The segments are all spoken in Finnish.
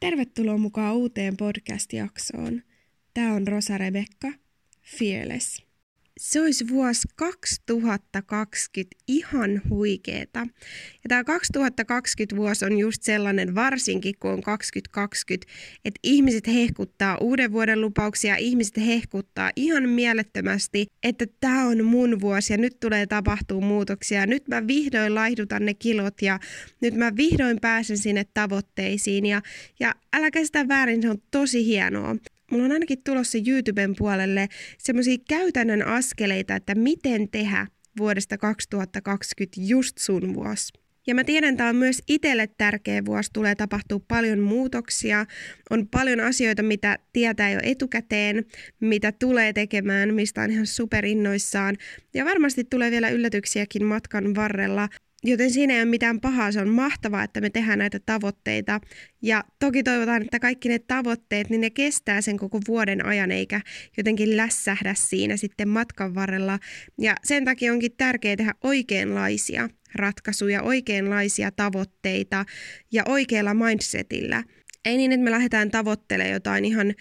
Tervetuloa mukaan uuteen podcast-jaksoon. Tämä on Rosa Rebekka, Fearless se olisi vuosi 2020 ihan huikeeta. Ja tämä 2020 vuosi on just sellainen, varsinkin kun on 2020, että ihmiset hehkuttaa uuden vuoden lupauksia, ihmiset hehkuttaa ihan mielettömästi, että tämä on mun vuosi ja nyt tulee tapahtuu muutoksia. Nyt mä vihdoin laihdutan ne kilot ja nyt mä vihdoin pääsen sinne tavoitteisiin ja, ja älä sitä väärin, se on tosi hienoa mulla on ainakin tulossa YouTuben puolelle semmoisia käytännön askeleita, että miten tehdä vuodesta 2020 just sun vuosi. Ja mä tiedän, tämä on myös itselle tärkeä vuosi, tulee tapahtua paljon muutoksia, on paljon asioita, mitä tietää jo etukäteen, mitä tulee tekemään, mistä on ihan superinnoissaan. Ja varmasti tulee vielä yllätyksiäkin matkan varrella, Joten siinä ei ole mitään pahaa, se on mahtavaa, että me tehdään näitä tavoitteita. Ja toki toivotaan, että kaikki ne tavoitteet, niin ne kestää sen koko vuoden ajan, eikä jotenkin lässähdä siinä sitten matkan varrella. Ja sen takia onkin tärkeää tehdä oikeanlaisia ratkaisuja, oikeanlaisia tavoitteita ja oikealla mindsetillä. Ei niin, että me lähdetään tavoittelemaan jotain ihan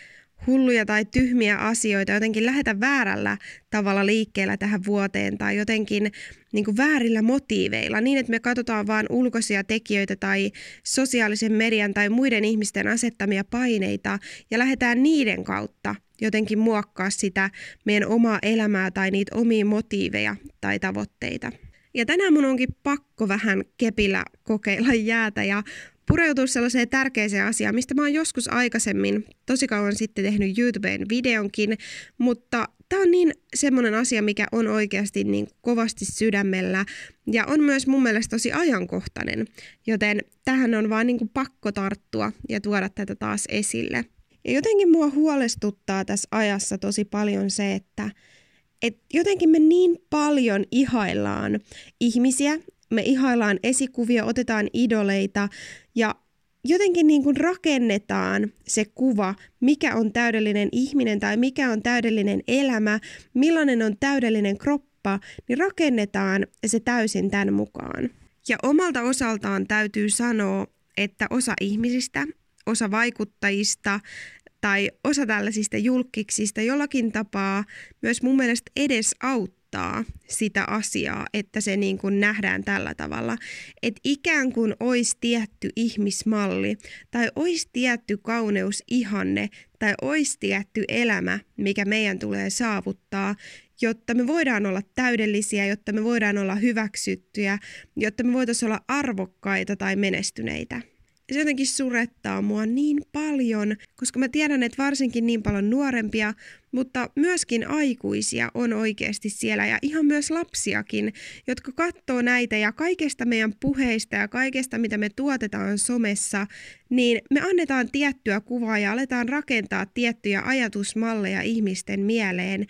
hulluja tai tyhmiä asioita, jotenkin lähetä väärällä tavalla liikkeellä tähän vuoteen tai jotenkin niin kuin väärillä motiiveilla, niin että me katsotaan vain ulkoisia tekijöitä tai sosiaalisen median tai muiden ihmisten asettamia paineita ja lähdetään niiden kautta jotenkin muokkaa sitä meidän omaa elämää tai niitä omia motiiveja tai tavoitteita. Ja tänään mun onkin pakko vähän kepillä kokeilla jäätä ja pureutua sellaiseen tärkeäseen asiaan, mistä mä oon joskus aikaisemmin tosi kauan sitten tehnyt YouTubeen videonkin, mutta tämä on niin semmoinen asia, mikä on oikeasti niin kovasti sydämellä ja on myös mun mielestä tosi ajankohtainen, joten tähän on vaan niin kuin pakko tarttua ja tuoda tätä taas esille. Ja jotenkin mua huolestuttaa tässä ajassa tosi paljon se, että et jotenkin me niin paljon ihaillaan ihmisiä, me ihaillaan esikuvia, otetaan idoleita ja jotenkin niin kuin rakennetaan se kuva, mikä on täydellinen ihminen tai mikä on täydellinen elämä, millainen on täydellinen kroppa, niin rakennetaan se täysin tämän mukaan. Ja omalta osaltaan täytyy sanoa, että osa ihmisistä, osa vaikuttajista tai osa tällaisista julkiksista jollakin tapaa myös mun mielestä edes auttaa muuttaa sitä asiaa, että se niin kuin nähdään tällä tavalla. Että ikään kuin olisi tietty ihmismalli tai olisi tietty kauneusihanne tai olisi tietty elämä, mikä meidän tulee saavuttaa, jotta me voidaan olla täydellisiä, jotta me voidaan olla hyväksyttyjä, jotta me voitaisiin olla arvokkaita tai menestyneitä se jotenkin surettaa mua niin paljon, koska mä tiedän, että varsinkin niin paljon nuorempia, mutta myöskin aikuisia on oikeasti siellä ja ihan myös lapsiakin, jotka katsoo näitä ja kaikesta meidän puheista ja kaikesta, mitä me tuotetaan somessa, niin me annetaan tiettyä kuvaa ja aletaan rakentaa tiettyjä ajatusmalleja ihmisten mieleen.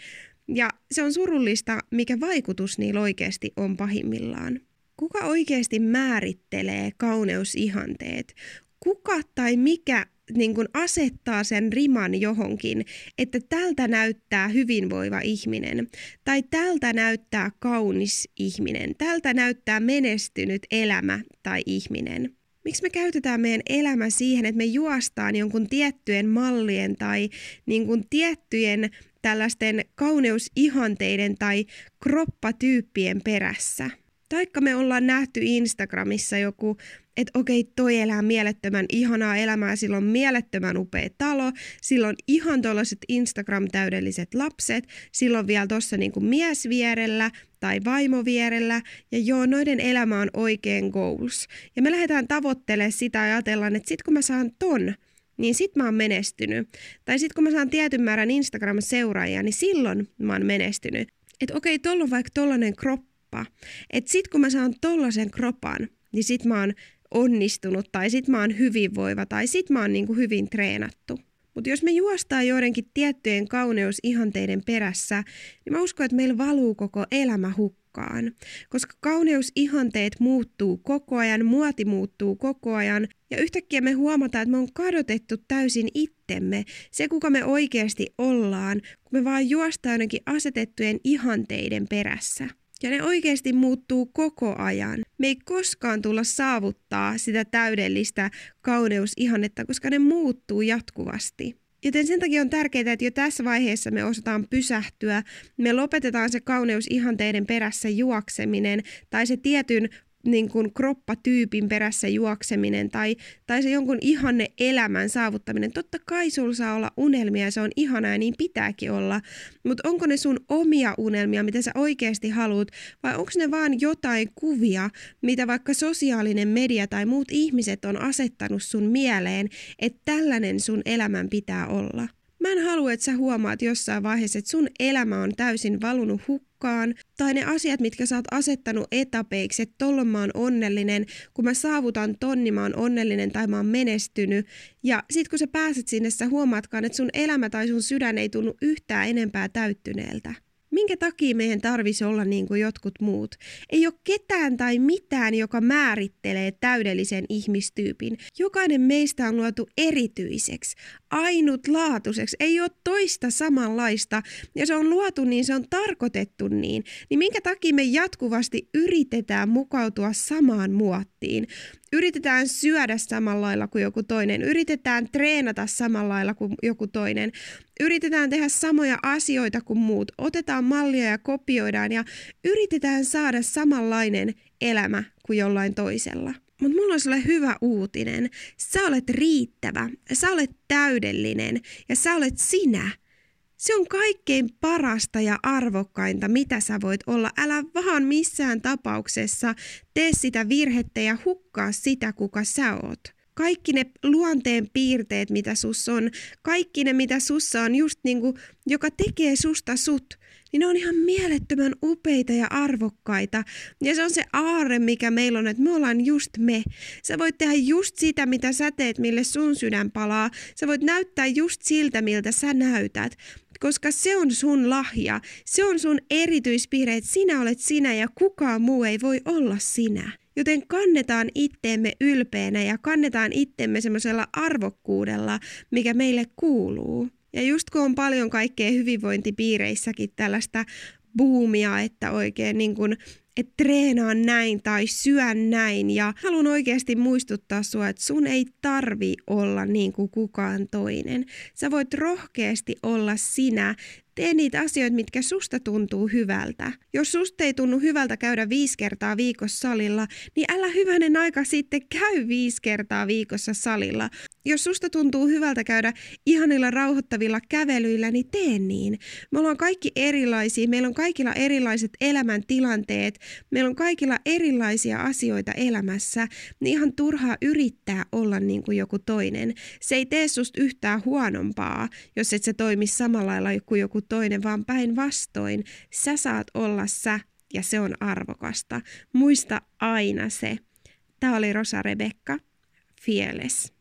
Ja se on surullista, mikä vaikutus niillä oikeasti on pahimmillaan. Kuka oikeasti määrittelee kauneusihanteet? Kuka tai mikä niin kuin asettaa sen riman johonkin, että tältä näyttää hyvinvoiva ihminen, tai tältä näyttää kaunis ihminen, tältä näyttää menestynyt elämä tai ihminen. Miksi me käytetään meidän elämä siihen, että me juostaan jonkun tiettyjen mallien tai niin kuin tiettyjen tällaisten kauneusihanteiden tai kroppatyyppien perässä? Taikka me ollaan nähty Instagramissa joku, että okei, toi elää mielettömän ihanaa elämää, sillä on mielettömän upea talo, sillä on ihan tuollaiset Instagram-täydelliset lapset, sillä on vielä tuossa niinku mies vierellä tai vaimo vierellä, ja joo, noiden elämä on oikein goals. Ja me lähdetään tavoittelemaan sitä ja ajatellaan, että sit kun mä saan ton, niin sit mä oon menestynyt. Tai sit kun mä saan tietyn määrän Instagram-seuraajia, niin silloin mä oon menestynyt. Että okei, tuolla on vaikka tollanen kroppa, kroppa. Et sit kun mä saan tollasen kropan, niin sit mä oon onnistunut tai sit mä oon hyvinvoiva tai sit mä oon niinku hyvin treenattu. Mutta jos me juostaan joidenkin tiettyjen kauneusihanteiden perässä, niin mä uskon, että meillä valuu koko elämä hukkaan. Koska kauneusihanteet muuttuu koko ajan, muoti muuttuu koko ajan, ja yhtäkkiä me huomataan, että me on kadotettu täysin itsemme, se kuka me oikeasti ollaan, kun me vaan juostaan jonnekin asetettujen ihanteiden perässä. Ja ne oikeasti muuttuu koko ajan. Me ei koskaan tulla saavuttaa sitä täydellistä kauneusihannetta, koska ne muuttuu jatkuvasti. Joten sen takia on tärkeää, että jo tässä vaiheessa me osataan pysähtyä, me lopetetaan se kauneusihanteiden perässä juokseminen tai se tietyn niin kuin kroppatyypin perässä juokseminen tai, tai se jonkun ihanne elämän saavuttaminen. Totta kai sulla saa olla unelmia ja se on ihanaa ja niin pitääkin olla, mutta onko ne sun omia unelmia, mitä sä oikeasti haluat, vai onko ne vaan jotain kuvia, mitä vaikka sosiaalinen media tai muut ihmiset on asettanut sun mieleen, että tällainen sun elämän pitää olla? Mä en halua, että sä huomaat jossain vaiheessa, että sun elämä on täysin valunut hukkaan, tai ne asiat, mitkä sä oot asettanut etapeiksi, että tollon mä oon onnellinen, kun mä saavutan tonni, mä oon onnellinen tai mä oon menestynyt. Ja sit kun sä pääset sinne, sä huomaatkaan, että sun elämä tai sun sydän ei tunnu yhtään enempää täyttyneeltä. Minkä takia meidän tarvisi olla niin kuin jotkut muut? Ei ole ketään tai mitään, joka määrittelee täydellisen ihmistyypin. Jokainen meistä on luotu erityiseksi, ainutlaatuiseksi, ei ole toista samanlaista. Ja se on luotu niin, se on tarkoitettu niin. Niin minkä takia me jatkuvasti yritetään mukautua samaan muottiin? Yritetään syödä samalla lailla kuin joku toinen, yritetään treenata samalla lailla kuin joku toinen, yritetään tehdä samoja asioita kuin muut, otetaan mallia ja kopioidaan ja yritetään saada samanlainen elämä kuin jollain toisella. Mutta mulla on sulle hyvä uutinen. Sä olet riittävä, sä olet täydellinen ja sä olet sinä. Se on kaikkein parasta ja arvokkainta, mitä sä voit olla. Älä vaan missään tapauksessa tee sitä virhettä ja hukkaa sitä, kuka sä oot. Kaikki ne luonteen piirteet, mitä sus on, kaikki ne, mitä sussa on, just niinku, joka tekee susta sut, niin ne on ihan mielettömän upeita ja arvokkaita. Ja se on se aarre, mikä meillä on, että me ollaan just me. Sä voit tehdä just sitä, mitä sä teet, mille sun sydän palaa. Sä voit näyttää just siltä, miltä sä näytät koska se on sun lahja, se on sun erityispiirre, että sinä olet sinä ja kukaan muu ei voi olla sinä. Joten kannetaan itteemme ylpeänä ja kannetaan itteemme semmoisella arvokkuudella, mikä meille kuuluu. Ja just kun on paljon kaikkea hyvinvointipiireissäkin tällaista buumia, että oikein niin kuin että treenaa näin tai syön näin. Ja haluan oikeasti muistuttaa sua, että sun ei tarvi olla niin kuin kukaan toinen. Sä voit rohkeasti olla sinä Tee niitä asioita, mitkä susta tuntuu hyvältä. Jos susta ei tunnu hyvältä käydä viisi kertaa viikossa salilla, niin älä hyvänen aika sitten käy viisi kertaa viikossa salilla. Jos susta tuntuu hyvältä käydä ihanilla rauhoittavilla kävelyillä, niin tee niin. Me ollaan kaikki erilaisia, meillä on kaikilla erilaiset elämäntilanteet, meillä on kaikilla erilaisia asioita elämässä, niin ihan turhaa yrittää olla niin kuin joku toinen. Se ei tee susta yhtään huonompaa, jos et se toimi samalla lailla kuin joku toinen, vaan päinvastoin sä saat olla sä ja se on arvokasta. Muista aina se. Tämä oli Rosa Rebekka, Fieles.